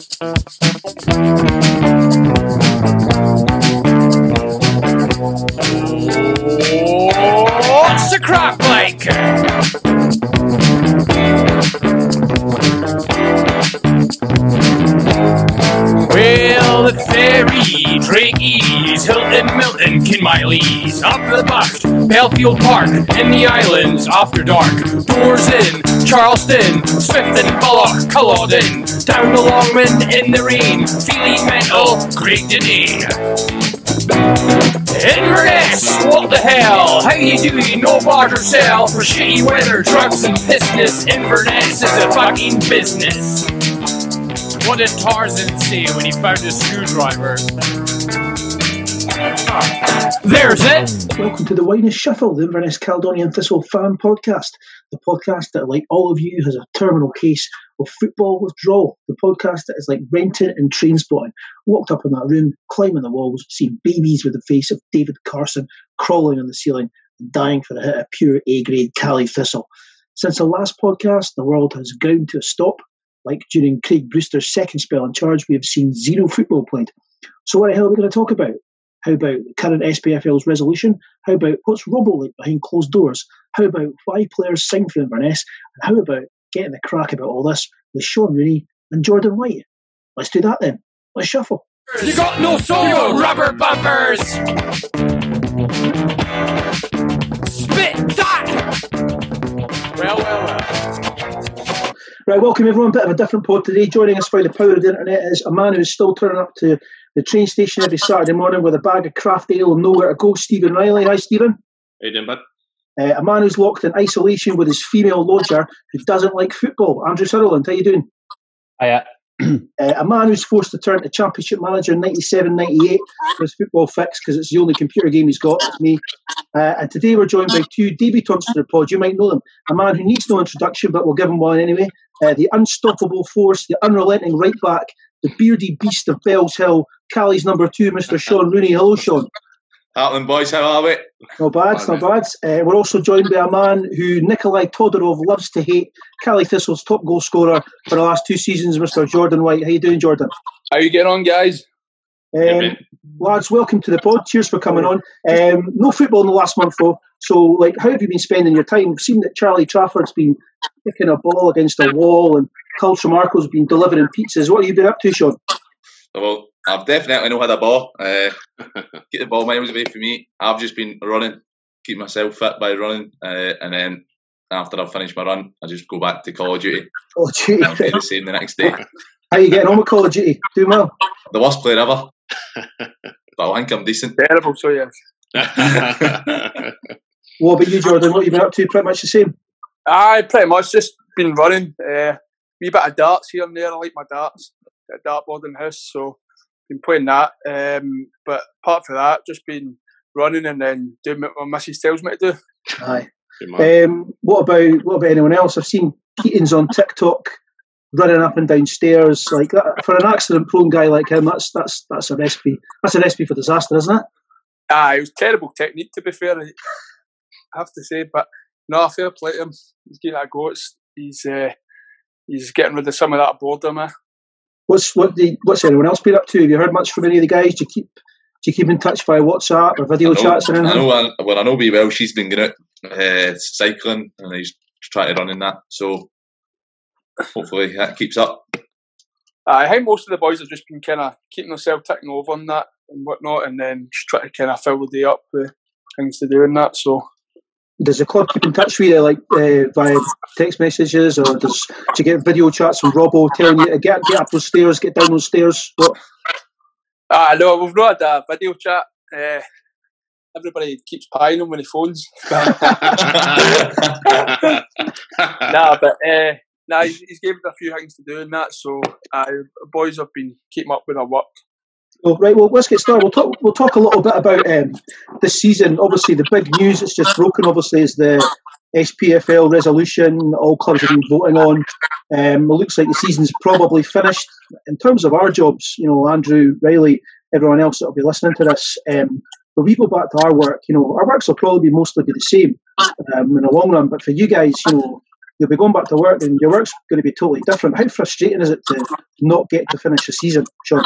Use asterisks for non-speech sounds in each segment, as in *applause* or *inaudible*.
What's the crack like? Well, the ferry, Drakies, Hilton, Milton, Kinmylies, up the Buck, Bellfield Park, in the islands, after dark, doors in, Charleston, Swift and Bullock, Culloden, down the Longman in the rain, feeling mental, great today. Inverness, what the hell? How you doing? No barter sell for shitty weather, drugs and business. Inverness is a fucking business. What did Tarzan say when he found his screwdriver? There's it. Welcome to the Winus Shuffle, the Inverness Caledonian Thistle fan podcast. The podcast that, like all of you, has a terminal case of football withdrawal. The podcast that is like Renton and Trainspotting. Walked up in that room, climbing the walls, seeing babies with the face of David Carson crawling on the ceiling and dying for a hit of pure A grade Caley Thistle. Since the last podcast, the world has ground to a stop. Like during Craig Brewster's second spell in charge, we have seen zero football played. So, what the hell are we going to talk about? How about current SPFL's resolution? How about what's Robbo like behind closed doors? How about why players sign for Inverness? And how about getting the crack about all this with Shaun Rooney and Jordan White? Let's do that then. Let's shuffle. You got no soul, rubber bumpers. Spit that. Well, well, well. Right, welcome everyone. Bit of a different pod today. Joining us by the power of the internet is a man who's still turning up to the train station every Saturday morning with a bag of craft ale and nowhere to go. Stephen Riley. Hi, Stephen. How you doing, bud? Uh, a man who's locked in isolation with his female lodger who doesn't like football. Andrew Sutherland. How you doing? Hiya. *clears throat* Uh, a man who's forced to turn to Championship Manager 97 98 for his football fix because it's the only computer game he's got. It's me. Uh, and today we're joined by two debutants to the pod. You might know them. A man who needs no introduction, but we'll give him one anyway. Uh, the unstoppable force, the unrelenting right back, the beardy beast of Bells Hill, Caley's number two, Mr. Shaun Rooney. Hello, Shaun. Heartland boys, how are we? Not bad, Hi, not bad. Uh, we're also joined by a man who Nikolai Todorov loves to hate, Caley Thistle's top goal scorer for the last two seasons, Mr. Jordan White. How you doing, Jordan? How you getting on, guys? Um, lads, welcome to the pod. Cheers for coming on. Um, no football in the last month, though. So, like, how have you been spending your time? We've seen that Charlie Trafford's been kicking a ball against a wall, and Carl Tremarco's been delivering pizzas. What have you been up to, Shaun? Well, I've definitely not had a ball. Uh, *laughs* get the ball miles away from me. I've just been running, keep myself fit by running, uh, and then after I've finished my run, I just go back to Call of Duty. Oh. And I'll do the same the next day. *laughs* How are you getting on with Call of Duty? Doing well? The worst player ever, I think I'm decent. Terrible, so yes. *laughs* What about you, Jordan? What have you been up to? Pretty much the same. I pretty much just been running. Uh, wee bit of darts here and there. I like my darts. Got a dartboard in the house, so been playing that. Um, but apart from that, just been running and then doing what my missus tells me to do. Aye. Um, what about what about anyone else? I've seen Keatings on TikTok running up and down stairs like that. For an accident-prone guy like him, that's that's that's a recipe. That's a recipe for disaster, isn't it? Ah, it was terrible technique to be fair. I have to say, but no, fair play to him. He's getting that go. It's, he's uh, he's getting rid of some of that boredom. Eh? What's what the what's anyone else been up to? Have you heard much from any of the guys? Do you keep do you keep in touch via WhatsApp or video I know, chats or I anything? know, uh, well, I know wee well she's been going out uh, cycling and he's trying to run in that. So hopefully that keeps up. I think most of the boys have just been kind of keeping themselves ticking over on that and whatnot, and then just trying to kind of fill the day up with things to do and that. So Does the club keep in touch with you like uh, via text messages or does do you get video chats from Robbo telling you to get get up those stairs, get down those stairs? What? Ah, no, we've not had a video chat. Uh, everybody keeps pieing him when he phones. *laughs* *laughs* nah, but uh, nah, he's, he's given a few things to do and that. So uh, boys have been keeping up with our work. Oh, right, well, let's get started. We'll talk. We'll talk a little bit about um, this season. Obviously, the big news that's just broken, obviously, is the SPFL resolution. All clubs have been voting on. Um, it looks like the season's probably finished. In terms of our jobs, you know, Andrew Riley, everyone else that will be listening to this, um, when we go back to our work, you know, our works will probably be mostly be the same um, in the long run. But for you guys, you know, you'll be going back to work and your work's going to be totally different. How frustrating is it to not get to finish the season, Shaun?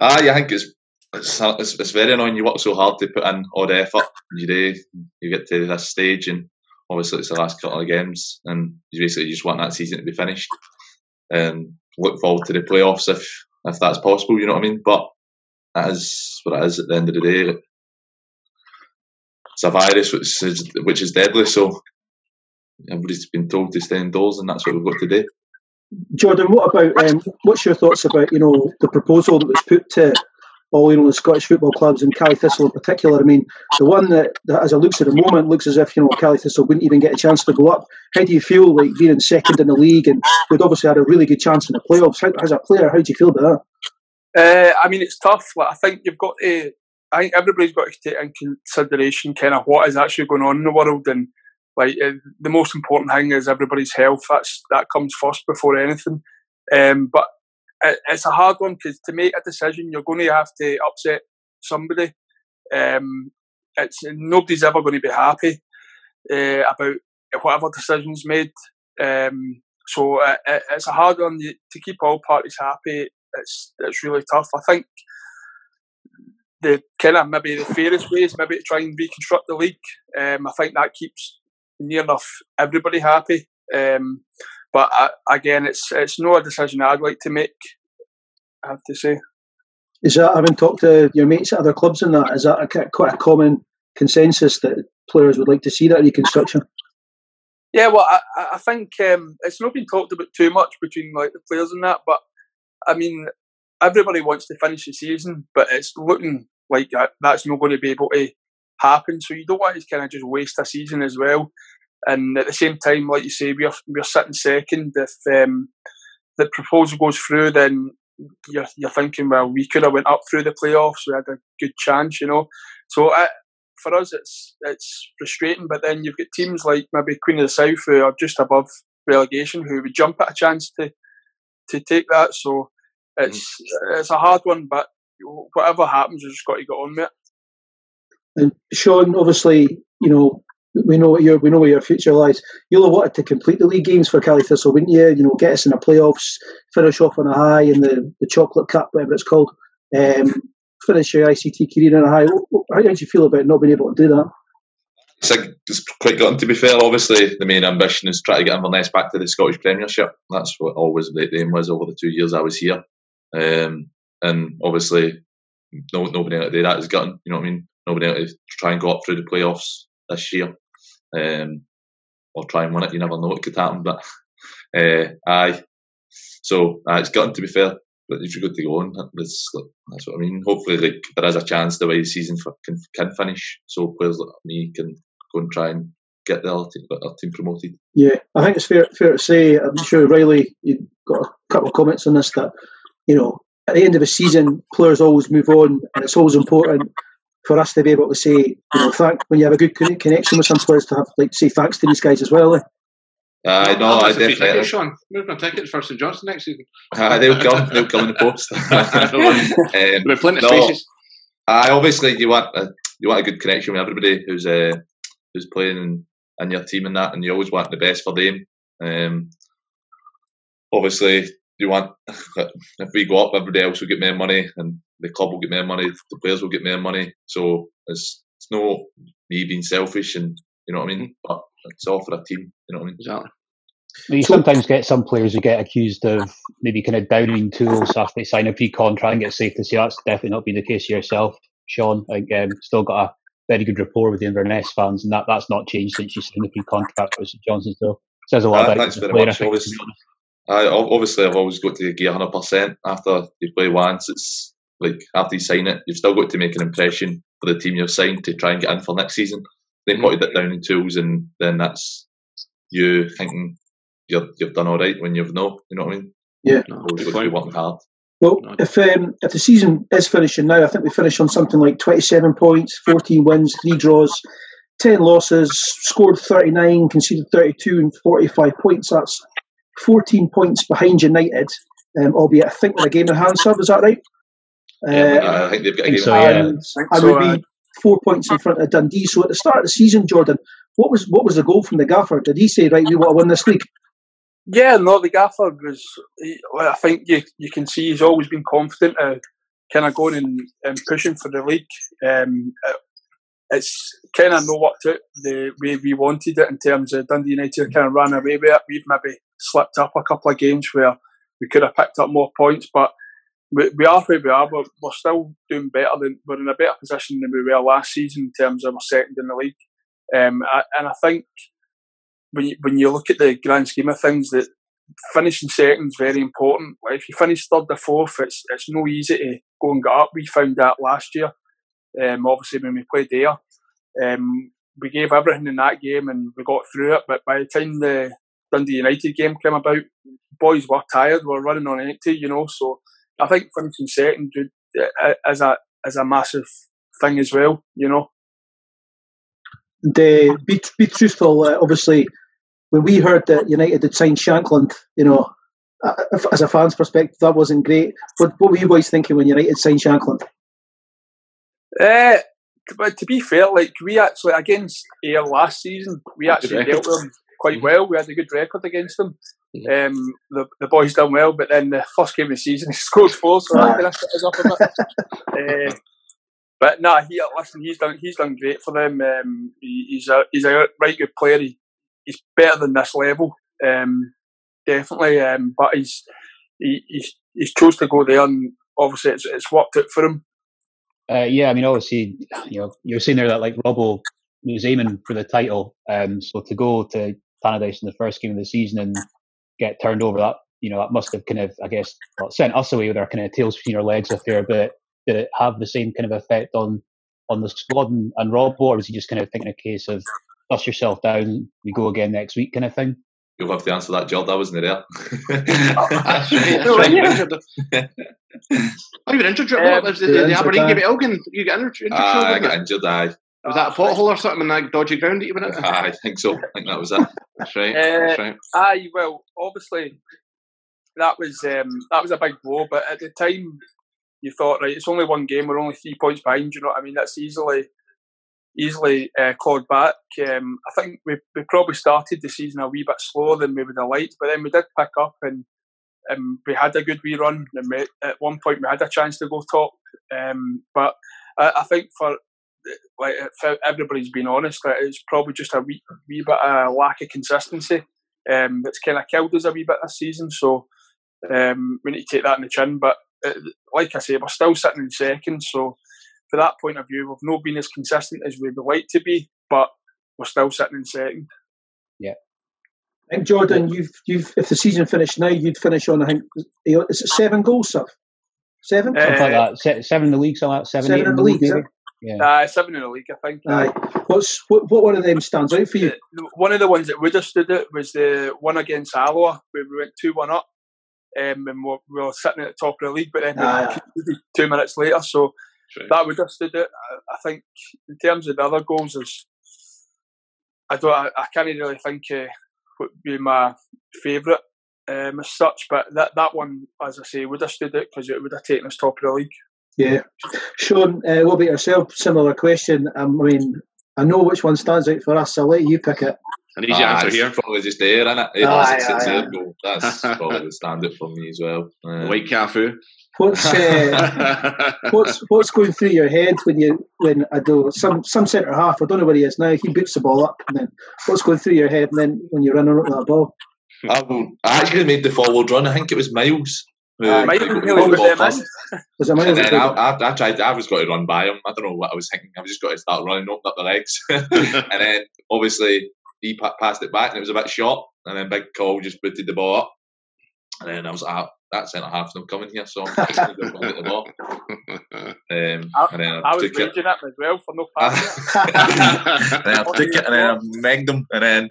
Ah, yeah, I think it's it's, it's, it's very annoying. You work so hard to put in all the effort. You do. You get to this stage, and obviously it's the last couple of games, and you basically just want that season to be finished, and look forward to the playoffs if if that's possible. You know what I mean? But that is what it is at the end of the day. It's a virus which is which is deadly. So everybody's been told to stay indoors, and that's what we've got to do. Jordan, what about um, what's your thoughts about you know the proposal that was put to all you know the Scottish football clubs and Caley Thistle in particular? I mean, the one that, that as it looks at the moment looks as if you know Caley Thistle wouldn't even get a chance to go up. How do you feel like being second in the league and we'd obviously had a really good chance in the playoffs? How, as a player, how do you feel about that? Uh, I mean, it's tough. Like, I think you've got to. I think everybody's got to take in consideration kind of what is actually going on in the world and like uh, the most important thing is everybody's health. That's that comes first before anything. Um, but it, it's a hard one because to make a decision, you're going to have to upset somebody. Um, it's nobody's ever going to be happy uh, about whatever decisions made. Um, so uh, it, it's a hard one to keep all parties happy. It's it's really tough. I think the kind of maybe the fairest way is maybe to try and reconstruct the league. Um, I think that keeps near enough everybody happy. Um, but uh, again, it's it's not a decision I'd like to make. I have to say. Is that having talked to your mates at other clubs and that? Is that a, quite a common consensus that players would like to see that reconstruction? Yeah, well, I, I think um, it's not been talked about too much between like the players and that, but I mean, everybody wants to finish the season, but it's looking like that's not going to be able to happen. So you don't want to kind of just waste a season as well. And at the same time, like you say, we're we're sitting second. If um, the proposal goes through, then you're, you're thinking, well, we could have went up through the playoffs. We had a good chance, you know. So for us, it's it's frustrating. But then you've got teams like maybe Queen of the South who are just above relegation, who would jump at a chance to to take that. So it's mm. it's a hard one, but whatever happens, you just got to get on with it. And Shaun, obviously, you know, we know what your we know where your future lies. You'll have wanted to complete the league games for Caley Thistle, wouldn't you? You know, get us in the playoffs, finish off on a high in the, the chocolate cup, whatever it's called. Um, finish your ICT career on a high. How did you feel about not being able to do that? It's, like, it's quite gotten to be fair. Obviously, the main ambition is try to get Inverness back to the Scottish Premiership. That's what always the aim was over the two years I was here. Um, and obviously, no, nobody out there that has gotten. You know what I mean? nobody able to try and go up through the playoffs this year. Um, or try and win it. You never know what could happen, but uh, aye. So uh, it's gotten to be fair, but if you're good to go on, that's that's what I mean. Hopefully, like there is a chance the way the season can can finish, so players like me can go and try and get their team, team promoted. Yeah, I think it's fair fair to say. I'm sure Riley, you got a couple of comments on this that you know at the end of a season, players always move on, and it's always important for us to be able to say, you know, thank when you have a good connection with some players to have like say thanks to these guys as well. Eh? Uh, no, I definitely. Tickets, Shaun, move my tickets for St Johnstone next season. *laughs* Uh, they'll come. They'll come in the post. *laughs* *laughs* um, With plenty no, spaces. I obviously you want a, you want a good connection with everybody who's uh, who's playing in, in your team and that, and you always want the best for them. Um, obviously, you want if we go up, everybody else will get more money, and the club will get more money, the players will get more money. So it's it's no me being selfish, and you know what I mean. But it's all for a team. You know what I mean. Exactly. You sometimes get some players who get accused of maybe kind of downing tools after they sign a pre-contract. and get safe to say that's definitely not been the case yourself, Shaun. Like, um, still got a very good rapport with the Inverness fans, and that, that's not changed since you signed the pre-contract with St Johnstone. So says a lot uh, about thanks very player, much. Obviously, I, obviously, I've always got to give 100% after you play once. It's like after you sign it, you've still got to make an impression for the team you've signed to try and get in for next season. Then put it down in tools, and then that's you thinking you have done all right when you've no. You know what I mean? Yeah. Always got to working hard. Well, if um, if the season is finishing now, I think we finish on something like 27 points, 14 wins, three draws, 10 losses, scored 39, conceded 32, and 45 points. That's 14 points behind United, um, albeit I think with a game in hand, sub. Is that right? Yeah, uh, I think they've got a game so, yeah. I would be four points in front of Dundee. So at the start of the season, Jordan, what was what was the goal from the gaffer? Did he say, right, we want to win this league? Yeah, no, the gaffer was. He, I think you you can see he's always been confident, uh, kind of going and, and pushing for the league. Um, it's kind of no worked out the way we wanted it in terms of Dundee United kind of ran away with it. We've maybe slipped up a couple of games where we could have picked up more points, but we, are where we are. But we're still doing better than we're in a better position than we were last season in terms of our second in the league. Um, and I think when you, when you look at the grand scheme of things, that finishing second is very important. If you finish third or fourth, it's it's no easy to go and get up. We found that last year. Um, obviously, when we played there, um, we gave everything in that game and we got through it. But by the time the Dundee United game came about, boys were tired. We were running on empty, you know. So I think finishing second is a is a massive thing as well, you know. And, be, be truthful, uh, obviously, when we heard that United had signed Shankland, you know, uh, as a fan's perspective, that wasn't great. What, what were you guys thinking when United signed Shankland? Uh, but to be fair, like we actually against Ayr last season, we actually dealt with them quite well. We had a good record against them. Um, the the boys done well, but then the first game of the season *laughs* he scored four, so that kind of us up a bit. uh, but nah, he listen, he's done he's done great for them. Um, he, he's a he's a right good player. He, he's better than this level, um, definitely. Um, but he's he, he's he's chose to go there, and obviously it's it's worked out for him. Uh, yeah, I mean, obviously, you know, you're saying there that like Robbo was aiming for the title, um, so to go to Tannadice in the first game of the season and get turned over, that you know, that must have kind of, I guess, well, sent us away with our kind of tails between our legs a fair bit. Did it have the same kind of effect on on the squad and, and Rob, or was he just kind of thinking a case of dust yourself down, we go again next week kind of thing? You'll have to answer that, Gerald. *laughs* I wasn't there. oh, you were injured. Um, was the, the, the Aberdeen game at Elgin? You got injured? injured uh, I got injured, aye. Was that a pothole or something in that dodgy ground that you went into? I think so. I think that was it. That's right. *laughs* Uh, That's right. Aye, well, obviously that was um, that was a big blow, but at the time you thought, right, it's only one game, we're only three points behind. You know what I mean? That's easily easily uh, clawed back. Um, I think we, we probably started the season a wee bit slower than we would have liked, but then we did pick up and um, we had a good wee run. And we, at one point, we had a chance to go top. Um, but I, I, think for like for everybody's been honest, it's probably just a wee, wee bit of lack of consistency um, that's kind of killed us a wee bit this season. So um, we need to take that in the chin. But uh, like I say, we're still sitting in second, so for that point of view, we've not been as consistent as we would like to be, but we're still sitting in second. Yeah. And Jordan, you've you've if the season finished now, you'd finish on I think is it seven goals, sir? Seven? Something uh, like that. Seven in the league, something like seven, seven in the league. league yeah. Uh, seven in the league, I think. Aye. What's what, what one of them stands out for you? one of the ones that would have stood it was the one against Alloa, where we went two one up, um, and we were, sitting at the top of the league, but then aye, two minutes later. So that would have stood it. I, I, think in terms of the other goals, is I don't. I, I can't really think uh, would be my favourite um, as such, but that that one, as I say, would have stood it because it would have taken us top of the league. Yeah, Shaun, uh, what about yourself? Similar question. Um, I mean, I know which one stands out for us. I'll let you pick it. An easy ah, answer here. Probably just there, isn't it? it aye, aye, aye. That's *laughs* probably the standard for me as well. Um, White Cafu. What's uh, *laughs* what's what's going through your head when you when I do some some centre half? I don't know where he is now. He boots the ball up, and then what's going through your head? And then when you're running up that ball, I, I actually made the forward run. I think it was Miles. Uh, Miles was it Miles? And I, I, I, tried. I was going to run by him. I don't know what I was thinking. I was just going to start running, open up the legs, *laughs* and then obviously he passed it back, and it was a bit short. And then Big Coll just booted the ball up, and then I was like, that centre half's not coming here, so I'm going to get the ball. Um, I, and then I, I was raging it. as well for no *laughs* passing. and then I took it and then I megged him and then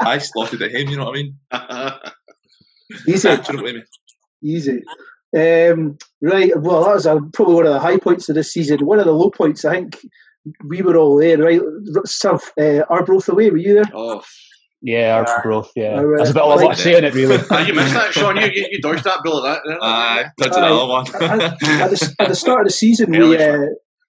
I slotted at him, you know what I mean? Easy. Easy. Um, right, well, that was a, probably one of the high points of this season. One of the low points, I think we were all there, right? Stuff, uh, Arbroath away, were you there? Oh, yeah, Arbroath. Yeah, uh, that's about all like, I'm saying. It really. *laughs* you missed that, Shaun. You you, you dodged that bullet. That. Aye, uh, touched another one. at, the, at, the, start of the season, *laughs* we uh,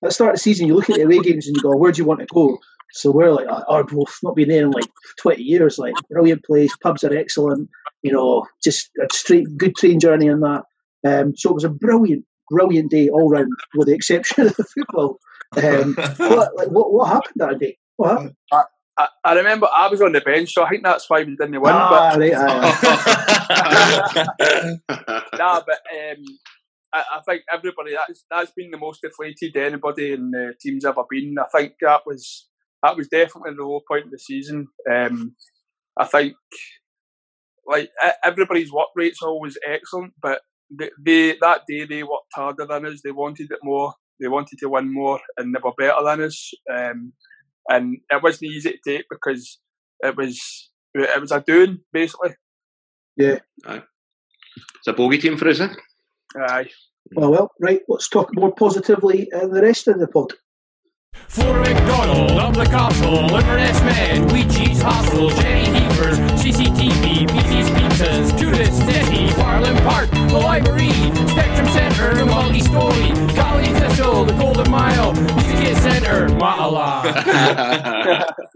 at the start of the season, you look at the away games and you go, where do you want to go? So we're like, oh, Arbroath, not been there in like 20 years, like brilliant place, pubs are excellent, you know, just a straight, good train journey and that. Um, so it was a brilliant, brilliant day all round, with the exception *laughs* of the football. Um, what, like, what, what happened that day? What happened? I, I, I remember I was on the bench, so I think that's why we didn't win. Ah, but right, aye, aye. *laughs* nah, but um, I, I think everybody that's that's been the most deflated anybody in the team's ever been. I think that was that was definitely the low point of the season. Um, I think like everybody's work rate's always excellent, but they, they that day they worked harder than us. They wanted it more. They wanted to win more, and they were better than us. Um, and it wasn't easy to take because it was it was a doing basically. yeah. It's a bogey team for us, eh? Aye. Well, well, right. Let's talk more positively in the rest of the pod. For McDonald, up the castle, Inverness Man, Ouija's Hostel, Jenny Heavers, CCTV, BC's Pizzas, Judas, City, Farland Park, the Library, Spectrum Centre, Multi Story, Golly Thistle, the Golden Mile, Music Centre, Ma'ala.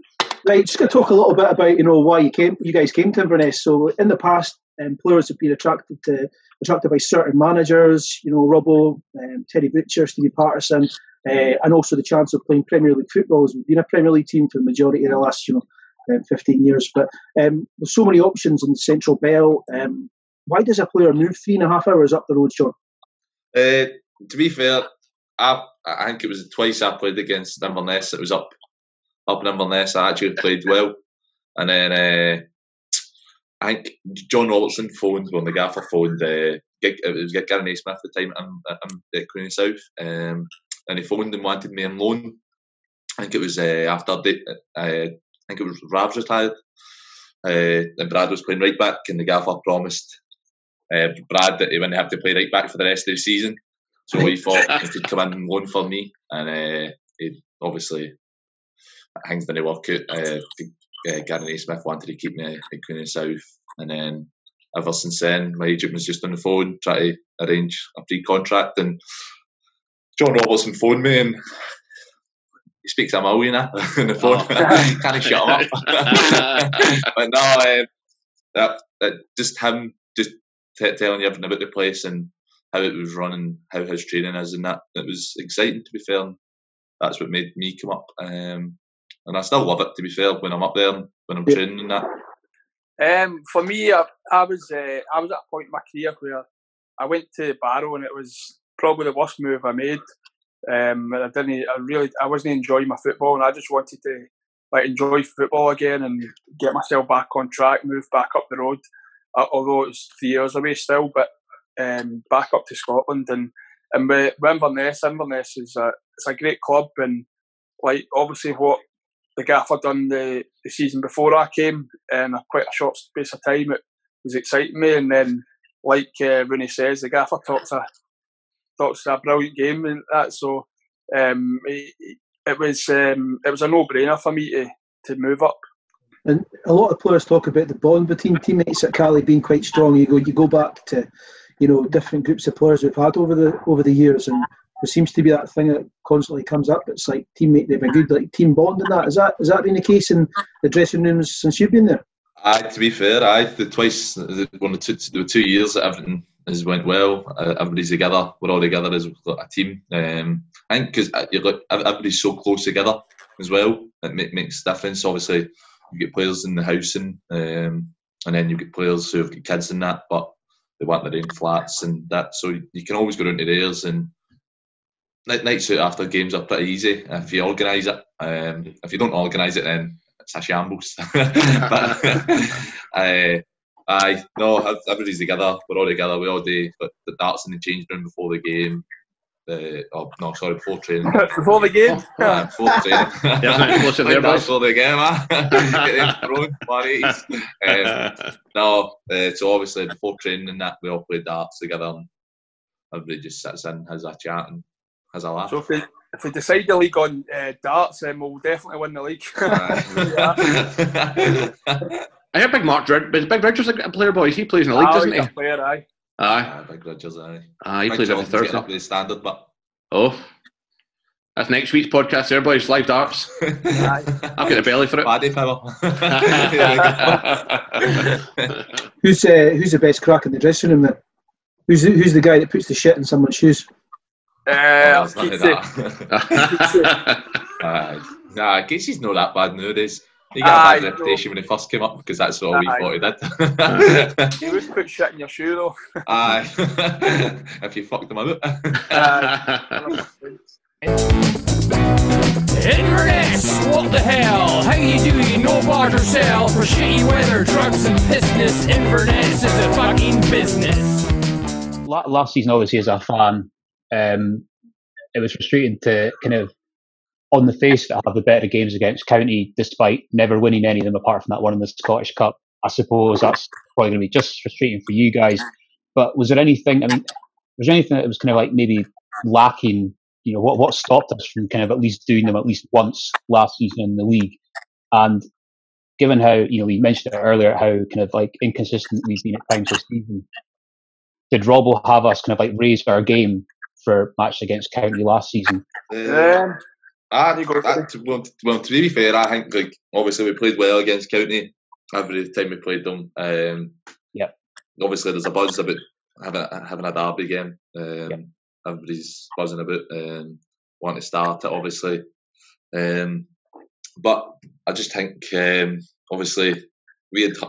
*laughs* *laughs* Right, just going to talk a little bit about you know why you came, you guys came to Inverness. So in the past, um, players have been attracted to attracted by certain managers, you know, Robbo, um, Terry Butcher, Stevie Paterson, uh, and also the chance of playing Premier League football. We've been a Premier League team for the majority of the last, you know, um, 15 years. But um, with so many options in the Central Belt, um, why does a player move three and a half hours up the road, John? Uh, to be fair, I, I think it was twice I played against Inverness. It was up up in Inverness. I actually played well, and then uh, I think John Robertson phoned when the gaffer phoned. Uh, it was Gary Naysmith at the time. I'm, I'm at Queen South, um, and he phoned and wanted me on loan. I think it was uh, after the, uh, I think it was Rav's retired, uh, and Brad was playing right back, and the gaffer promised uh, Brad that he wouldn't have to play right back for the rest of the season. So he thought he could come in and loan for me, and uh, he obviously things didn't work out. Uh, uh, Gary Naysmith wanted to keep me at Queen of South, and then ever since then, my agent was just on the phone trying to arrange a pre-contract, and John Robertson phoned me and. He speaks a millionaire *laughs* on the phone. *laughs* Oh. Can't shut him up? *laughs* but no, um, that, that just him just t- telling you everything about the place and how it was running, how his training is, and that it was exciting to be fair. And that's what made me come up, um, and I still love it to be fair when I'm up there and when I'm Yeah. training and that. Um, for me, I, I was uh, I was at a point in my career where I went to Barrow and it was probably the worst move I made. Um, I didn't, I really, I wasn't enjoying my football, and I just wanted to like enjoy football again and get myself back on track, move back up the road. Uh, although it's three years away still, but um, back up to Scotland and and with Inverness, Inverness is a it's a great club and like obviously what the gaffer done the, the season before I came in quite a short space of time. It was exciting me, and then like uh, Rooney says, the gaffer talks a talks a brilliant game and that. So um, it, it was um, it was a no brainer for me to to move up. And a lot of players talk about the bond between teammates at Caley being quite strong. You go, you go back to, you know, different groups of players we've had over the over the years, and there seems to be that thing that constantly comes up. It's like teammate, they've a good like team bond and that. Is that, has that been the case in the dressing rooms since you've been there? Aye, to be fair, aye, the twice, the, one the two, the two years that everything has went well. Uh, everybody's together. We're all together as a team. Um, I think because everybody's so close together as well, it ma- makes difference. Obviously, you get players in the house and um, and then you get players who have got kids and that, but they want their own flats and that. So you can always go down to theirs and night- nights out after games are pretty easy if you organise it. Um, if you don't organise it, then it's a shambles. *laughs* but *laughs* uh, aye, no, everybody's together. We're all together. We all do but the darts in the change room before the game. The oh no, sorry, before training. *laughs* Before the game, Uh, before training. There's an explosive there, That's boys. before the game, huh? Get thrown, 180s. Um, no, uh, so obviously before training and that, we all play darts together and everybody just sits in, has a chat and has a laugh. so if we if we decide the league on uh, darts, then we'll definitely win the league. Aye. *laughs* I heard Big Mark Drid- Big Big Richards a player, boys. He plays in the league, Ah, doesn't he's he? a player, aye. Aye, Aye, big Ridgers, aye. aye. He Big plays every Thursday. up to the standard, but Oh, That's next week's podcast there, boys. Live darts. I've got a belly for it. Paddy power. *laughs* Who's uh, who's the best crack in the dressing room then? Who's the, who's the guy that puts the shit in someone's shoes? Uh, Oh, I'll it's not keep like saying- that. Aye. Nah, Casey's not that bad nowadays. He got a Aye, bad no. reputation when he first came up because that's all we Aye. thought he did. You would put shit in your shoe though. Aye. *laughs* if you fucked him out. Uh, Inverness, what the hell? How you doing? No barter sell for shitty weather, drugs and business. Inverness is a fucking business. Last season, obviously, as a fan, um, it was frustrating to kind of, on the face, it, have the better games against County, despite never winning any of them apart from that one in the Scottish Cup. I suppose that's probably going to be just frustrating for you guys. But was there anything? I mean, was there anything that was kind of like maybe lacking? You know, what what stopped us from kind of at least doing them at least once last season in the league? And given how you know we mentioned it earlier, how kind of like inconsistent we've been at times this season, did Robbo have us kind of like raise our game for match against County last season? um, Ah, You go, that, well, t- well, to be fair, I think like obviously we played well against County every time we played them. Um, Yep. Obviously, there's a buzz about having a, having a derby game. Um, Yep. Everybody's buzzing about um, wanting to start it, obviously. Um, but I just think um, obviously we had we-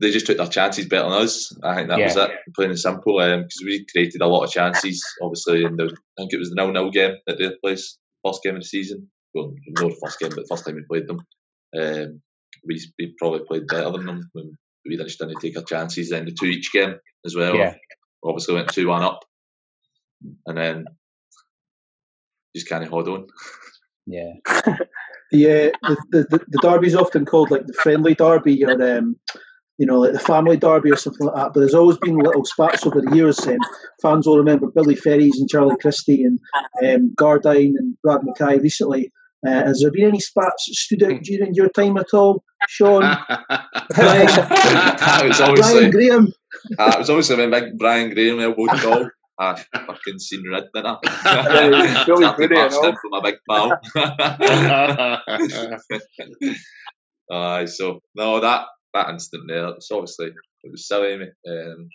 they just took their chances better than us. I think that was it, plain and simple. Because we created a lot of chances, obviously, and I think it was the nil nil game at their place, first game of the season. Well, no the first game, but the first time we played them. Um, we, we probably played better than them when we just didn't take our chances. Then the two each game as well. Yeah. Obviously went two one up, and then just kind of hold on. Yeah, *laughs* The, uh, the, the the the derby's often called like the friendly derby or um, you know like the family derby or something like that. But there's always been little spats over the years. Um, fans will remember Billy Ferries and Charlie Christie and um, Gardyne and Brad Mackay recently. Uh, has there been any spats that stood out during your time at all, Shaun? *laughs* Brian, it was Brian Graham. uh, it was obviously when big Brian Graham elbowed the. I fucking seen red, didn't I? Billy Started Goody, I bursting know. from a big pal. *laughs* *laughs* Aye, so no, that that instant there, it's obviously it was silly, me, um,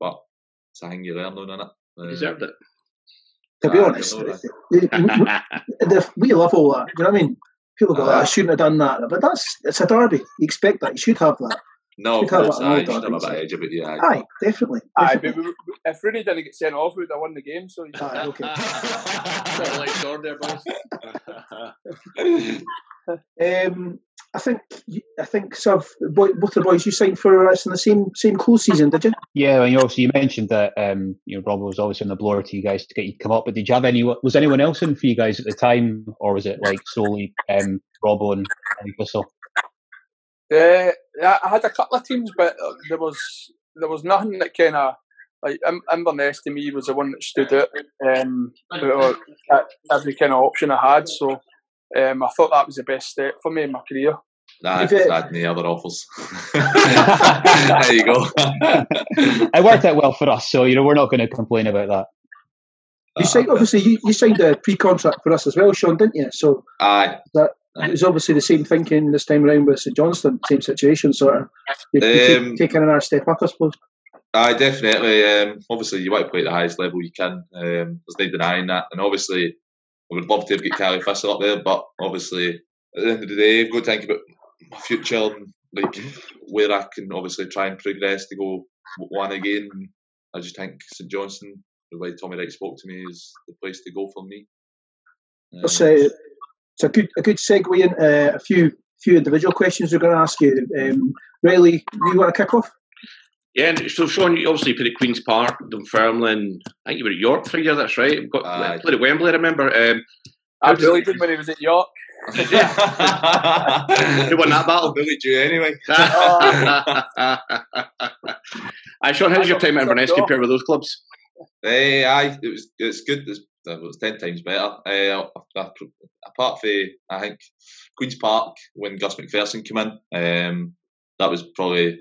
but it's a thing you learn on, innit? Um, Deserved it. To be honest, I know that. we, we- we love all that. Do you know what I mean? People go, Aye. I shouldn't have done that, but that's it's a derby. You expect that. You should have that. No, of Should have course, that aye, in you all should have a bit of derbies. edge about you, aye. Aye, definitely. aye, definitely. but we, we- if Rooney didn't get sent off, we would have won the game. So Aye, okay. *laughs* Like sword boys. *laughs* Um, I think I think so. Boy, both of the boys you signed for us in the same same close season, did you? yeah. And you obviously you mentioned that um, you know Rob was always on the blower to you guys to get you to come up. But did you have any? Was anyone else in for you guys at the time, or was it like solely um, Robbo and Andy Whistle? Uh, yeah, I had a couple of teams, but uh, there was there was nothing that kind of like Im- Inverness to me was the one that stood out. Um, every kind of option I had, so um, I thought that was the best step for me in my career. Nah, If it- had any other offers. *laughs* there you go. it worked out well for us, so you know we're not going to complain about that. You signed obviously you, you signed a pre-contract for us as well, Shaun, didn't you? So Aye, it was obviously the same thinking this time around with St Johnstone, same situation, sort of. You're, you're Um, taking another step up, I suppose. I definitely. Um, obviously, you want to play at the highest level you can. Um, there's no denying that. And obviously, I would love to have got Caley Thistle up there, but obviously, at the end of the day, I've got to think about my future and like where I can obviously try and progress to go one again. I just think St Johnstone, the way Tommy Wright spoke to me, is the place to go for me. Um, uh, it's a good a good segue in uh, a few few individual questions we're going to ask you. Um, Riley, you want to kick off? Yeah, and so Shaun, you obviously played at Queen's Park, Dunfermline. I think you were at York for a year. That's right. You've Got Aye. played at Wembley. I remember. Um, I really did when he was at York. *laughs* Yeah. Who won that battle? Billy Jew, anyway. *laughs* Aye, Shaun, how's your time at Inverness compared with those clubs? Eh, aye, it was it's good. It's, it was ten times better. Uh, apart from I think Queens Park when Gus MacPherson came in, um, that was probably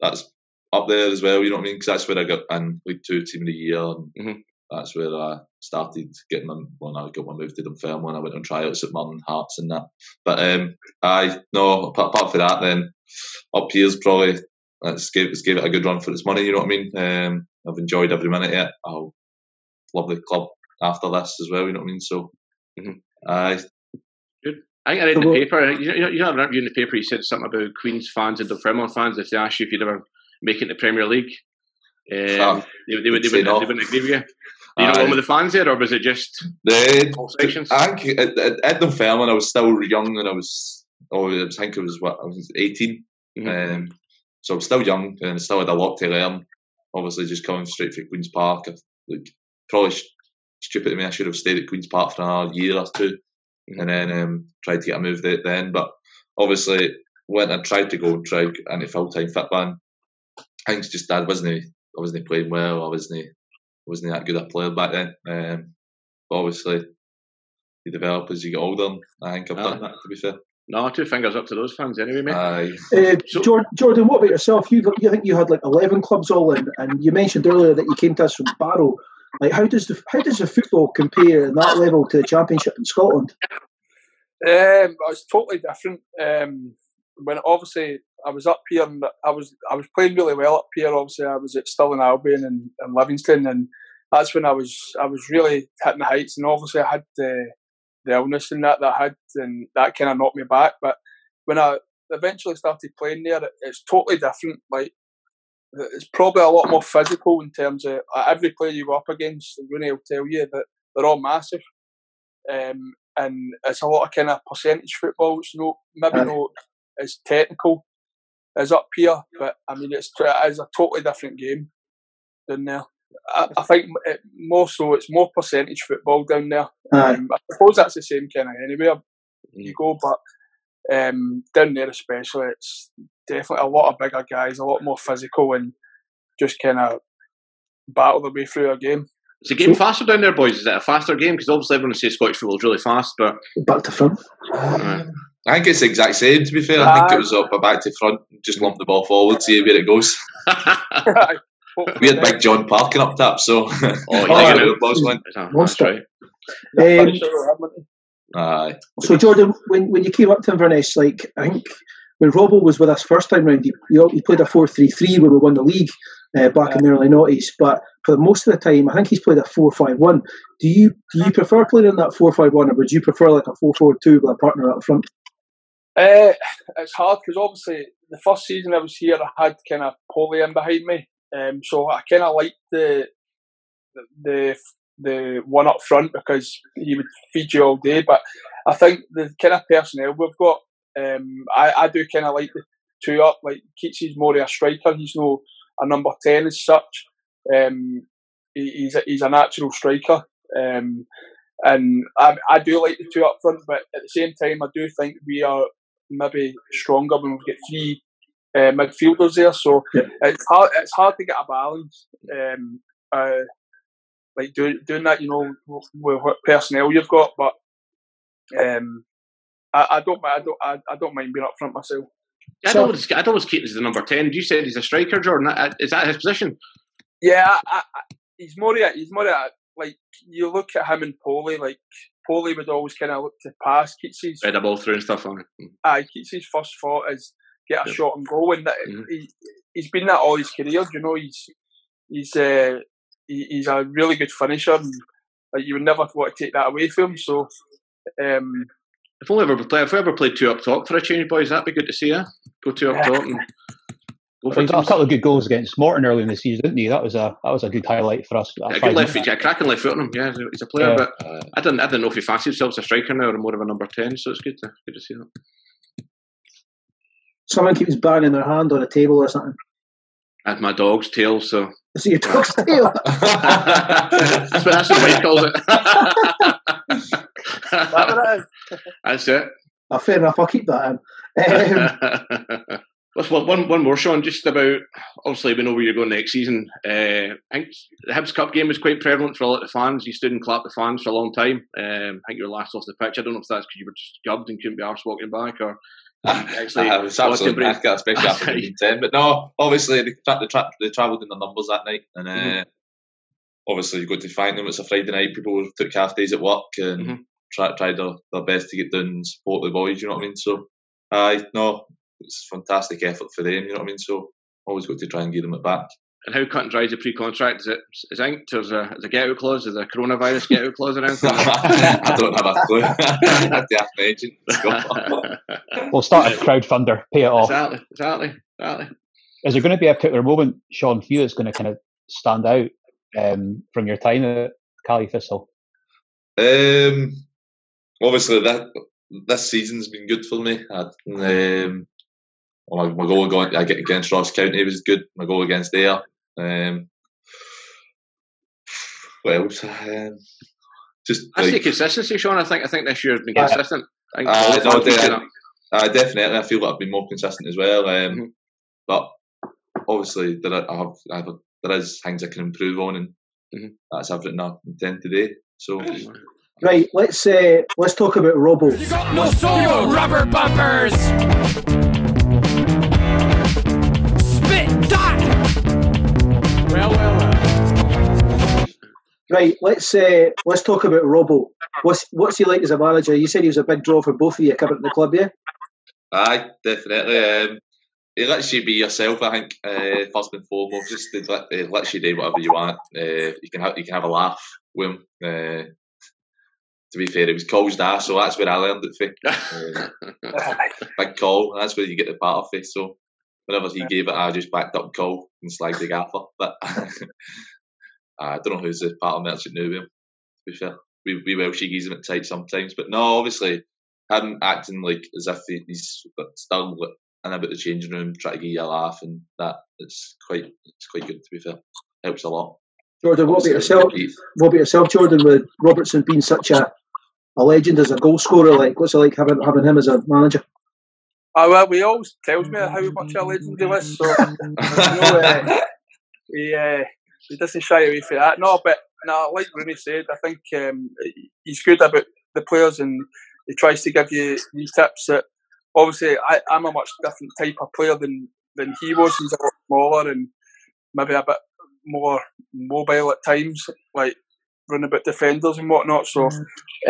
that's up there as well. You know what I mean? Because that's where I got in League Two Team of the Year, and Mhm. that's where I started getting my well, I got my move to Dunfermline. I went on tryouts at Martin Hearts and that. But um, I no apart, apart from that, then up here's probably let's give let's give it a good run for its money. You know what I mean? Um, I've enjoyed every minute of it. I'll love the club after this as well. You know what I mean? So, mm-hmm. aye. Good. I think I read the paper. You know, you know, in the paper, you said something about Queens fans and the Dunfermline fans. If they asked you if you'd ever make it in the Premier League, um, they, they, would, they, wouldn't, no. they wouldn't agree with you. Are you not one with the fans there, or was it just the all sections? I think at, at, at Dunfermline, I was still young, and I was oh, I think it was what I was 18 mm-hmm. um, so I'm still young and still had a lot to learn. Obviously, just coming straight from Queens Park, I, like probably stupid of me. I should have stayed at Queens Park for another year or 2 mm-hmm. and then um, tried to get a move there then. But obviously, went and tried to go and try into full time fit band. Things just I wasn't he, I wasn't playing well. I wasn't wasn't that good a player back then. Um, but obviously, you develop as you get older. I think I've done that. To be fair. No, two fingers up to those fans anyway, mate. Uh, so, Jordan, Jordan, what about yourself? You you think you had like eleven clubs all in, and you mentioned earlier that you came to us from Barrow. Like, how does the how does the football compare in that level to the Championship in Scotland? Um, it's totally different. Um, when obviously I was up here and I was I was playing really well up here. Obviously, I was at Stirling Albion and, and Livingston, and that's when I was I was really hitting the heights. And obviously, I had the the illness and that that I had, and that kind of knocked me back. But when I eventually started playing there, it's totally different. Like it's probably a lot more physical in terms of every player you go up against. Rooney will tell you that they're all massive, um, and it's a lot of kind of percentage football. It's no maybe not as technical as up here, but I mean it's it is a totally different game down there. I, I think it, more so it's more percentage football down there. Um, I suppose that's the same kind of anywhere you go, but um, down there especially, it's definitely a lot of bigger guys, a lot more physical, and just kind of battle their way through a game. Is the game faster down there, boys? Is it a faster game? Because obviously everyone says Scottish football is really fast, but back to front. I think it's the exact same. To be fair, I think it was up a back to front, just lump the ball forward, see where it goes. *laughs* we had Big John Parkin up top, so oh, *laughs* yeah, oh, the boss went. That's right. Um, Aye. So Jordan, when, when you came up to Inverness, like I think when Robbo was with us first time round, he, he played a four three three when we won the league uh, back yeah. in the early noughties. But for most of the time, I think he's played a four five one. Do you do you prefer playing in that four five one, or would you prefer like a four four two with a partner up front? Uh, it's hard because obviously the first season I was here, I had kind of Polly in behind me, um, so I kind of liked the the the one up front because he would feed you all day. But I think the kind of personnel we've got, um, I, I do kind of like the two up. Like Keats is more of a striker. He's no a number ten as such. Um, he, he's a, he's a natural striker. Um, and I, I do like the two up front, but at the same time, I do think we are maybe stronger when we get three uh, midfielders there. So yeah. it's hard. It's hard to get a balance. Um, uh, like do, doing that, you know, with what personnel you've got. But um, I, I don't, I don't, I, I don't mind being up front myself. I'd so, always, I'd always keep as the number ten. You said he's a striker, Jordan. Is that his position? Yeah, I, I, he's more. A, he's more a, like you look at him and Poley. Like Poley would always kind of look to pass. Keats's read a ball through and stuff on it. Aye, Keats's first thought is get a shot and go, and that, mm-hmm. he, he's been that all his career. You know, he's he's uh, he, he's a really good finisher. And, like, you would never want to take that away from him. So, um, if we ever play, if we ever played two up top for a change, boys, that'd be good to see. Yeah, go two up top and. Well, he got a couple of good goals against Morton early in the season, didn't he? That was a that was a good highlight for us. Yeah, a good left foot, yeah, cracking left foot on him. Yeah, he's a player, yeah. but I didn't I didn't know if he fancied himself as a striker now or more of a number ten. So it's good to good to see that. Someone keeps banging their hand on a table or something. At my dog's tail, so is your dog's *laughs* tail? that's what that's what Mike calls it. that's it. Oh, fair enough. I'll keep that in. Um, *laughs* Let's one, one, more, Shaun. Just about obviously we know where you're going next season. Uh, I think the Hibs Cup game was quite prevalent for a lot of fans. You stood and clapped the fans for a long time. Um, I think you were last off the pitch. I don't know if that's because you were just jubbed and couldn't be arsed walking back, or actually, I was absolutely knackered, especially after *laughs* ten. But no, obviously they, tra- they, tra- they travelled in the numbers that night, and uh, mm-hmm. obviously you've got to thank them. It's a Friday night. People took half days at work and mm-hmm. tried tried their, their best to get down and support the boys. You know what I mean? So, I no, it's fantastic effort for them. You know what I mean? So, always got to try and give them it back. And how cut and dry is the pre-contract? Is it is inked? Or is a, is a get-out clause? Is a coronavirus *laughs* get-out clause or anything? *laughs* I don't have a clue. *laughs* I have to ask my agent. we'll start a crowdfunder, pay it off. Exactly, exactly, exactly. Is there going to be a particular moment, Shaun, for you that's going to kind of stand out um, from your time at Caley Thistle? Um, obviously, that this season's been good for me. I, um, my, my goal going, I get against Ross County was good. My goal against there. Um, what else? Um, just I like, see consistency, Shaun. I think I think this year's been consistent. I, think uh, no, de- uh, definitely. I feel like I've been more consistent as well. Um, mm-hmm. But obviously, there are, I have, I have, there is things I can improve on, and mm-hmm. that's everything I intend today. So. Right, let's uh, let's talk about Robbo. You got no soul, rubber bumpers. Right, let's uh, let's talk about Robbo. What's what's he like as a manager? You said he was a big draw for both of you coming to the club, yeah? Aye, definitely. Um, it lets you be yourself. I think uh, first and foremost, just it, let, it lets you do whatever you want. Uh, you can have you can have a laugh with him. Uh, to be fair, it was Coll's dad, so that's where I learned it from. *laughs* Uh, big Coll, that's where you get the part of it. So whenever he gave it, I just backed up Coll and slagged the gaffer. But *laughs* I don't know who's the part of merchant now with him. To be fair, we we Welshie gives him at tight sometimes, but no, obviously him acting like as if he's still and about the changing room, trying to get you a laugh, and that it's quite it's quite good to be fair. Helps a lot. Jordan, what about yourself? What about yourself, Jordan? With Robertson being such a a legend as a goal scorer, like what's it like having having him as a manager? Oh well, he always tells me how much a legend he was. So you know, uh, *laughs* he uh, he doesn't shy away from that. No, but no, like Rooney said, I think um, he's good about the players and he tries to give you these tips that obviously I, am a much different type of player than than he was. He's a lot smaller and maybe a bit more mobile at times, like running about defenders and whatnot. So,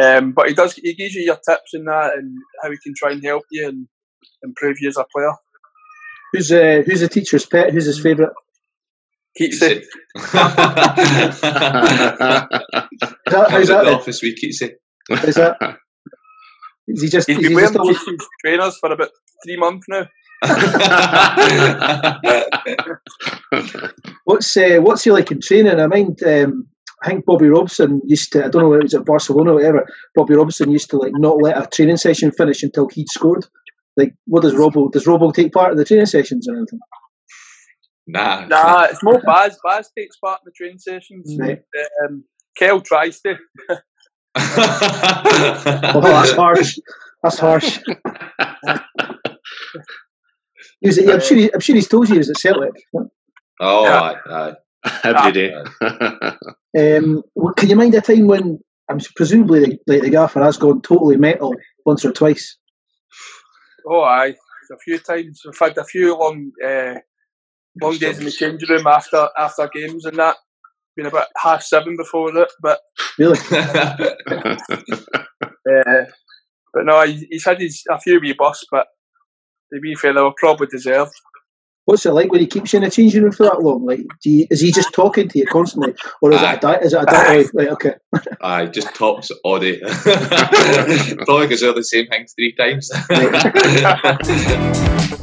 um, but he does he gives you your tips and that and how he can try and help you and improve you as a player. Who's uh, who's the teacher's pet? Who's his favourite? Keatsy. how's *laughs* that? How's that? Office week, Keatsy. How's that? Is he just? He's been wearing always... trainers for about three months now. *laughs* what's uh, what's he like in training? I mind. Um, I think Bobby Robson used to. I don't know whether it was at Barcelona or whatever. Bobby Robson used to like not let a training session finish until he'd scored. Like, what does Robbo? Does Robbo take part in the training sessions or anything? Nah, nah. It's more Baz. Baz takes part in the training sessions. Right. Um, Kel tries to. *laughs* oh, that's harsh. That's harsh. *laughs* was, I'm, sure he, I'm sure he's told you he was at Celtic. Oh, yeah. aye, aye. Every day. um, can you mind a time when I'm presumably the, like the gaffer has gone totally metal once or twice? Oh, aye, a few times. We've had a few long, uh, long days in the changing room after after games and that been about half seven before that, but really, *laughs* *laughs* uh, but no, he's had his a few wee busts, but to be fair, they were probably deserved. What's it like when he keeps you in a changing room for that long? Like, you, is he just talking to you constantly, or is Aye. it a di- is it a diet? Right, okay. *laughs* Aye, just talks all day. Probably because they're the same things three times.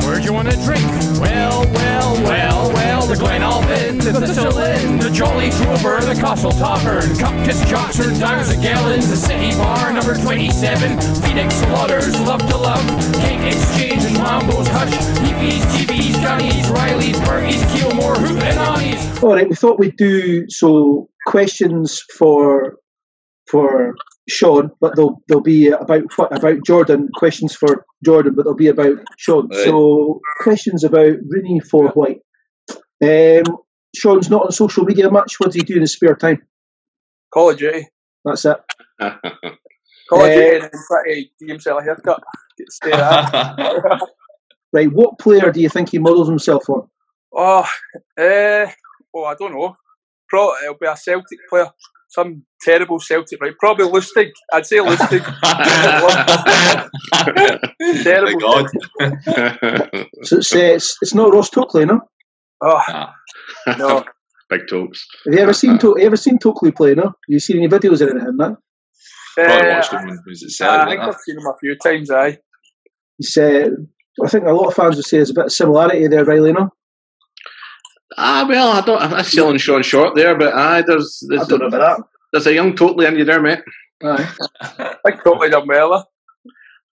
Where'd you want to drink? Well, well, well, well, the Glen Albyn, the Thistlein, the Jolly Drover, the Castle Tavern, Cupkiss Joxer, Dogs a Gallons, the City Bar, number 27, Phoenix Slaughters, Love to Love, Cake Exchange, Mambo's Hush, TVs, TVs, Johnny's, Riley's, Bergie's, Keelmore, Hootenannies. All right, we thought we'd do so questions for for Shaun, but they'll they'll be about about Jordan. Questions for Jordan, but they'll be about Shaun. Right. So questions about Rooney for White. Um, Shaun's not on social media much. What does he do in his spare time? Call of Duty. That's it. *laughs* Call of Duty uh, and try to give himself a haircut. *laughs* right. What player do you think he models himself on? Oh, uh, oh, I don't know. Pro, it'll be a Celtic player, some terrible Celtic, right? Probably Lustig. I'd say Lustig. *laughs* terrible. God. So it's, uh, it's, it's not Ross Tokely, no? Oh, Ah. no. *laughs* Big talks. Have you ever seen to- you ever seen Tokely play, no? You seen any videos or anything, no? Probably Uh, watched him when he was at I Celtic. think wasn't I've seen him a few times, aye. He's, uh, I think a lot of fans would say there's a bit of similarity there, Riley, no? Ah, well, I don't. I'm selling Shaun Short there, but aye, there's I there's, don't know about there's a young Tokely in you there, mate. that. Aye. I think Tokely done well.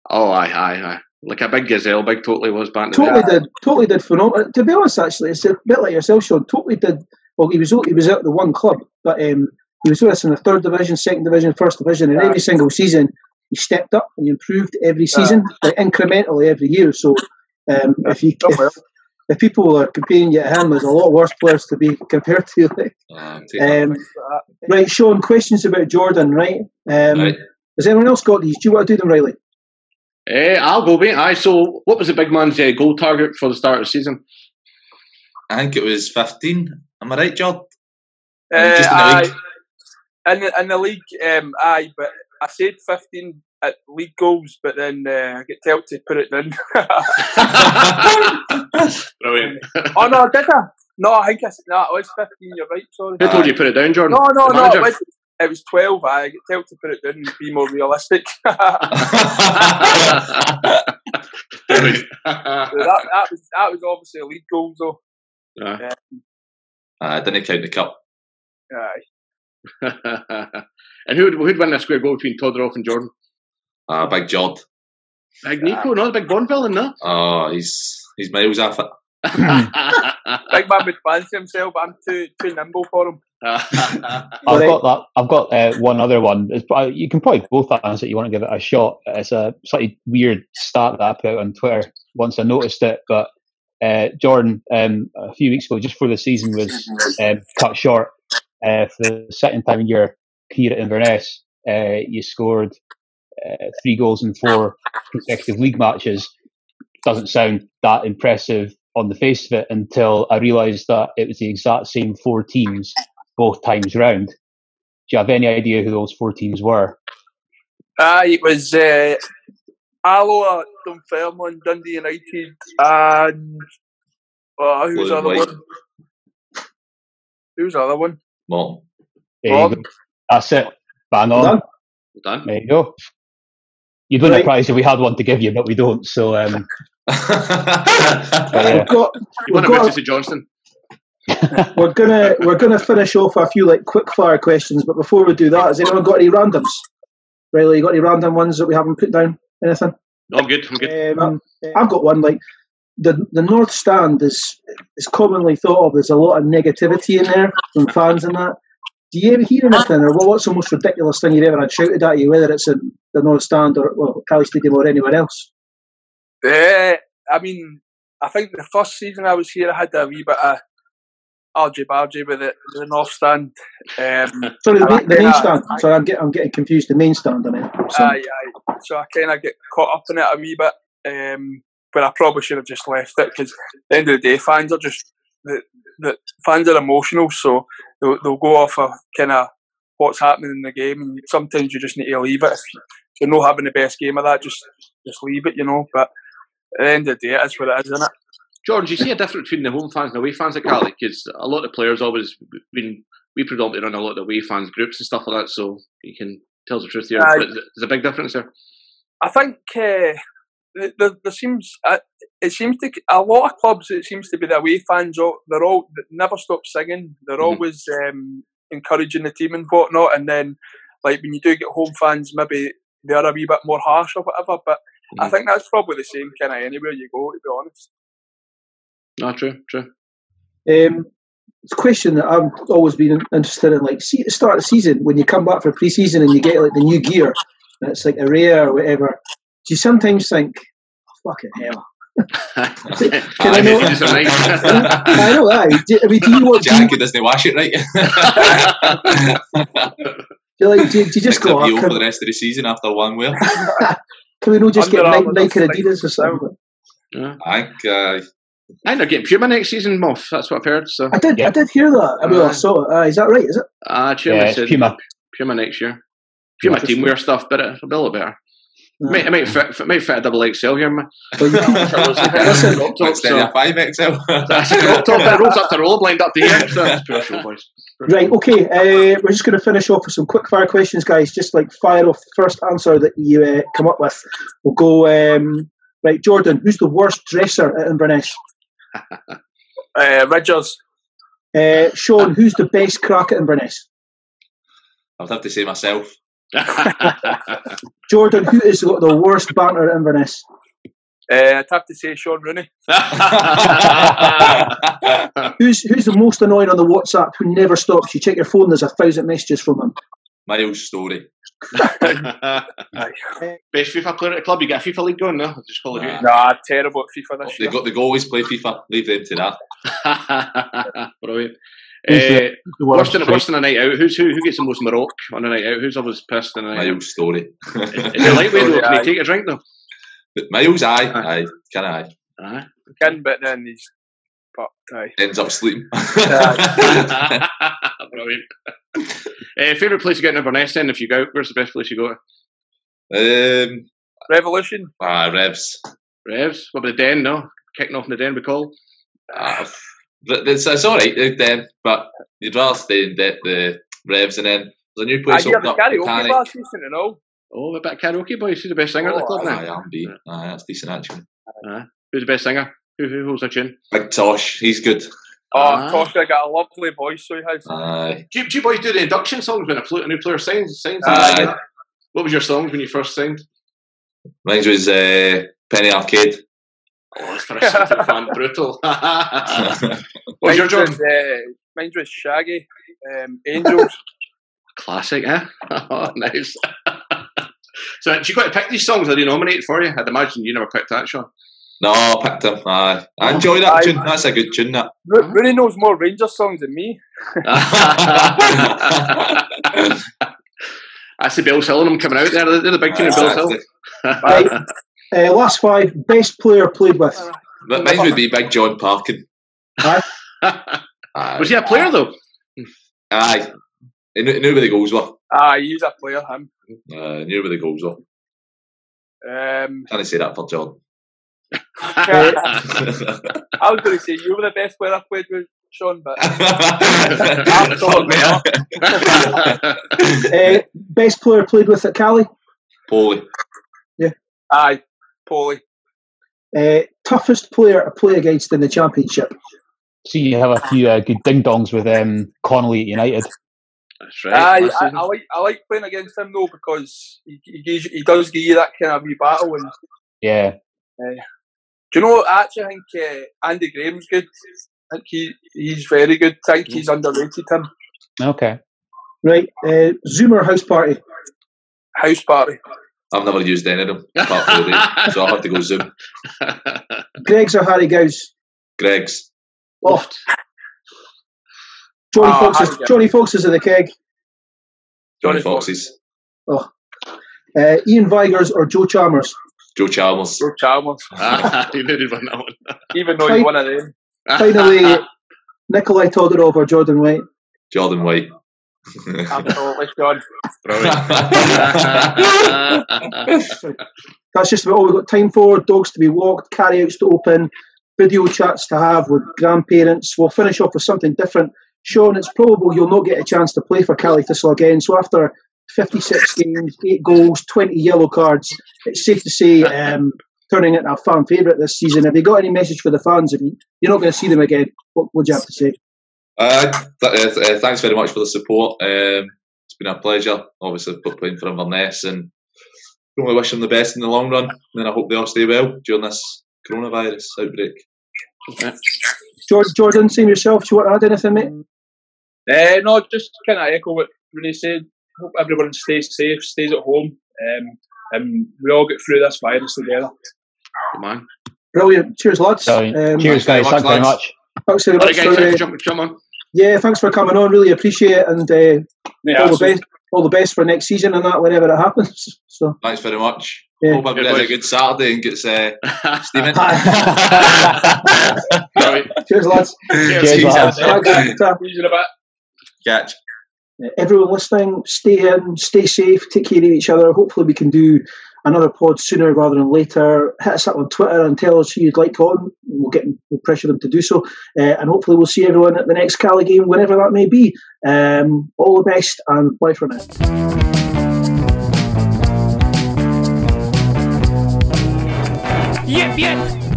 Oh, aye, aye, aye. Like a big gazelle, big Tokely was back in the Tokely did, Tokely did phenomenal. To be honest, actually, it's a bit like yourself, Shaun. Tokely did. Well, he was he was at the one club, but um, he was with us in the third division, second division, first division, and Aye. every single season he stepped up and he improved every season, like incrementally every year. So, um, if you if, well. if people are comparing you to him, there's a lot worse players to be *laughs* compared to. Like. Ah, that. Um, right, Shaun. Questions about Jordan, right? Um, Right. Has anyone else got these? Do you want to do them, Riley? Eh, I'll go, mate. Aye, so what was the big man's uh, goal target for the start of the season? I think it was 15. Am I right, Jord? Uh, just in the aye. league? In the, in the league, um, aye, but I said 15 at league goals, but then uh, I get told to put it in. *laughs* Brilliant. oh, no, did I? No, I think I said, no, it was 15, you're right, sorry. Who told you to put it down, Jordan? No, no, The no, manager? it was, it was 12. I get told to put it down and be more realistic. *laughs* *laughs* Brilliant. that, that, was, that was obviously a league goal, though. Aye. Um, ah, I didn't count the cup. Aye. *laughs* and who'd, who'd win the square goal between Todorov and Jordan? Uh, big Jord. Big Nico, no, the big Bond villain, no? Oh, he's he's miles off it. Big man would fancy himself, but I'm too too nimble for him. *laughs* I've got that. I've got uh, one other one. It's, probably- you can probably both answer it. You want to give it a shot. It's a slightly weird stat that I put out on Twitter once I noticed it. But uh, Jordan, um, a few weeks ago, just before the season was um, cut short, uh, for the second time in your career at Inverness, uh, you scored uh, three goals in four consecutive league matches. Doesn't sound that impressive on the face of it until I realised that it was the exact same four teams both times round. Do you have any idea who those four teams were? Aye, it was uh, Alloa, Dunfermline, Dundee United, and uh, who's Blue the other white. one? Who's the other one? Morton. There That's it. Bang on. Done. Done. There you go. You'd win Right. a prize if we had one to give you, but we don't. So, um, *laughs* but, yeah. We've got, You we've want to got move to Johnston? We're gonna we're gonna finish off a few like quick fire questions, but before we do that, has anyone got any randoms? Riley, you got any random ones that we haven't put down? Anything? No, I'm good. I'm good. Um, I've got one. Like the the North Stand is is commonly thought of. There's a lot of negativity in there from fans and that. Do you ever hear anything, or what's the most ridiculous thing you've ever had shouted at you, whether it's in the North Stand or well, Caley Stadium or anywhere else? Uh, I mean, I think the first season I was here, I had a wee bit of argy bargy with the, the North Stand. Um, *laughs* Sorry, the, I the main stand. that. Sorry, I'm getting I'm getting confused. The main stand. I mean, so, aye, aye. So I kind of get caught up in it a wee bit. Um, but I probably should have just left it because at the end of the day, fans are just the, the fans are emotional, so they'll, they'll go off of kind of what's happening in the game, and sometimes you just need to leave it. If you're not having the best game of that, just just leave it, you know. But at the end of the day, it's what it is, isn't it? George, you see a difference between the home fans and the away fans at Caley? Because a lot of players always been we predominantly run a lot of away fans groups and stuff like that. So you can tell us the truth here. But There's a big difference there. I think uh, there, there, there seems uh, it seems to a lot of clubs. It seems to be the away fans. They're all they never stop singing. They're Mhm. always um, encouraging the team and whatnot. And then, like when you do get home fans, maybe they are a wee bit more harsh or whatever. But I Mhm. think that's probably the same kind of anywhere you go. To be honest. No, true, true. Um, it's a question that I've always been interested in. Like, see at the start of the season, when you come back for pre-season and you get like the new gear, and it's like a rare or whatever. Do you sometimes think, oh, "Fucking hell"? *laughs* Can I Aye, know- it's a nice- *laughs* I know that. Do, I mean, do you want? Do you, Jackie doesn't wash it right. *laughs* do you like? Do, you- do you just Picks go? up for the rest of the season after one wear. can we not just get Under Nike, Armour Nike or Adidas or something? Yeah. I think uh, I think they're getting Puma next season, Moff. That's what I've heard. So I did, I did hear that. I mean, I Uh, saw it. Uh, is that right? Is it? Ah, Puma Yeah, it's said Puma. Puma next year. Puma Interesting. teamwear stuff, but it'll be a little better. No. Might, it might fit, it might fit a double XL here, man. Well, you can- Listen, crop top, so- a five XL. That's a crop top that rolls up to roll blind up to here. So it's pure show, boys. Right, okay. Uh, we're just going to finish off with some quick fire questions, guys. Just like fire off the first answer that you uh, come up with. We'll go. Um, right, Jordan, who's the worst dresser at Inverness? *laughs* Uh, Ridgers. Uh, Shaun, who's the best crack in Inverness? I'd have to say myself. *laughs* Jordan, who is got the worst banter at Inverness? Uh, I'd have to say Shaun Rooney. *laughs* Who's who's the most annoying on the WhatsApp who never stops? You check your phone, there's a thousand messages from him. Miles Storey. *laughs* Best FIFA player at the club. You get a FIFA league going now. Just call it Nah. Nah, terrible at FIFA this They year. got they always play FIFA. Leave them to that. out. *laughs* Brilliant. Who's Uh, the- the worst, worst in, worst in a night out. Who's who? Who gets the most Maroc on a night out? Who's always pissed in a night out? Miles Storey. Is it lightweight though? Can Aye. you take a drink though? But Miles, aye, aye, can I? Aye. Can, but then he's. But, aye. Ends up sleeping. *laughs* Brilliant. Uh, favourite place to get in Inverness then if you go? Where's the best place you go to? um, Revolution. ah, Revs. Revs? What about the Den, no? Kicking off in the Den, we call? Ah, but it's, it's all right uh, then, but you'd rather stay in the, the Revs and then there's a new place hear opened the up. karaoke Botanic. bar's decent and all. Oh, a bit of karaoke, boys. Who's the best singer at the Oh, club Aye, now? I'm B. Aye, that's decent actually. Who's the best singer? Who, who holds a tune? Big Tosh, he's good. Oh, Ah. Tosca got a lovely voice, so he has. Aye. Do you, do you boys do the induction songs when a, pl- a new player signs? signs Aye. What was your songs when you first signed? Mine was uh, Penny Arcade. Oh, it's for a Celtic *laughs* fan, brutal. *laughs* what was your job? was, uh, mine was Shaggy, um, Angels. *laughs* Classic, eh? Oh, nice. so, did you got to pick these songs? Are they nominate for you? I'd imagine you never picked that, Shaun. No, I picked him. Aye. I enjoy that Aye. tune. That's a good tune, that. Ro- Rooney knows more Rangers songs than me. I see Bellshill and them coming out there. They're the big tune of Bellshill. Right. *laughs* Uh, last five, best player played with. But mine would be Big Jon Parkin. Aye. *laughs* Was he a player though? Aye. He knew, he knew where the goals were. Ah, he's a player, him. Uh, he knew where the goals were. Um, Can't say that for John. I was going to say you were the best player I played with, Shaun, but absolutely *laughs* not. Uh, best player played with at Caley. Polly. Yeah. Aye, Polly. Uh, toughest player to play against in the championship. See, you have a few uh, good ding dongs with um, Connolly at United. That's right. Aye, last I. I like I like playing against him though because he he, gives, he does give you that kind of wee battle. And Yeah, do you know? Actually, I actually think uh, Andy Graham's good. I think he he's very good. I think he's underrated. Him okay. Right. Uh, Zoomer house party. house party. I've never used any of them, apart from the so I'll have to go Zoom. *laughs* Greggs or Harry Gow's. Greggs. Oh. Johnny Oh, Fox's. Harry Gows. Johnny Foxes of the keg. Johnny Johnny Foxes. Uh, Iain Vigurs or Joe Chalmers. Joe Chalmers. Joe Chalmers. *laughs* Ah, you needed one that one. Even though Fine. he's one of them. Finally, *laughs* Nikolai Todorov or Jordan White. Jordan White. Absolutely, John. *laughs* That's just about all we've got time for. Dogs to be walked, carryouts to open, video chats to have with grandparents. We'll finish off with something different. Shaun, it's probable you'll not get a chance to play for Caley Thistle again. So after 56 games, 8 goals, 20 yellow cards, it's safe to say um, turning into a fan favourite this season. Have you got any message for the fans? If you, you're not going to see them again, what would you have to say? Uh, th- uh, uh, thanks very much for the support. Um, it's been a pleasure, obviously, p- playing for Inverness and only wish them the best in the long run. And I hope they all stay well during this coronavirus outbreak. George, Jordan, same yourself. Do you want to add anything, mate? Uh, no, just kind of echo what Rooney said. Hope everyone stays safe, stays at home, um, and we all get through this virus together. Good man. Brilliant. Cheers, lads. Um, cheers, very guys. much, Thanks very much. Thanks very much right, for, guys, uh, jump, jump on. yeah, thanks for coming on. Really appreciate it, and uh, Yeah, all the best. all the best for next season and that whenever it happens. *laughs* So thanks very much. Yeah. Hope everybody has a good Saturday and gets uh, Stephen. *laughs* Cheers, lads. Cheers, lads. Thanks. Ta. Catch. Everyone listening, stay in, stay safe, take care of each other. Hopefully, we can do another pod sooner rather than later. Hit us up on Twitter and tell us who you'd like on. We'll get we'll pressure them to do so, uh, and hopefully, we'll see everyone at the next Caley game, whenever that may be. Um, all the best, and bye for now. Yep, yep.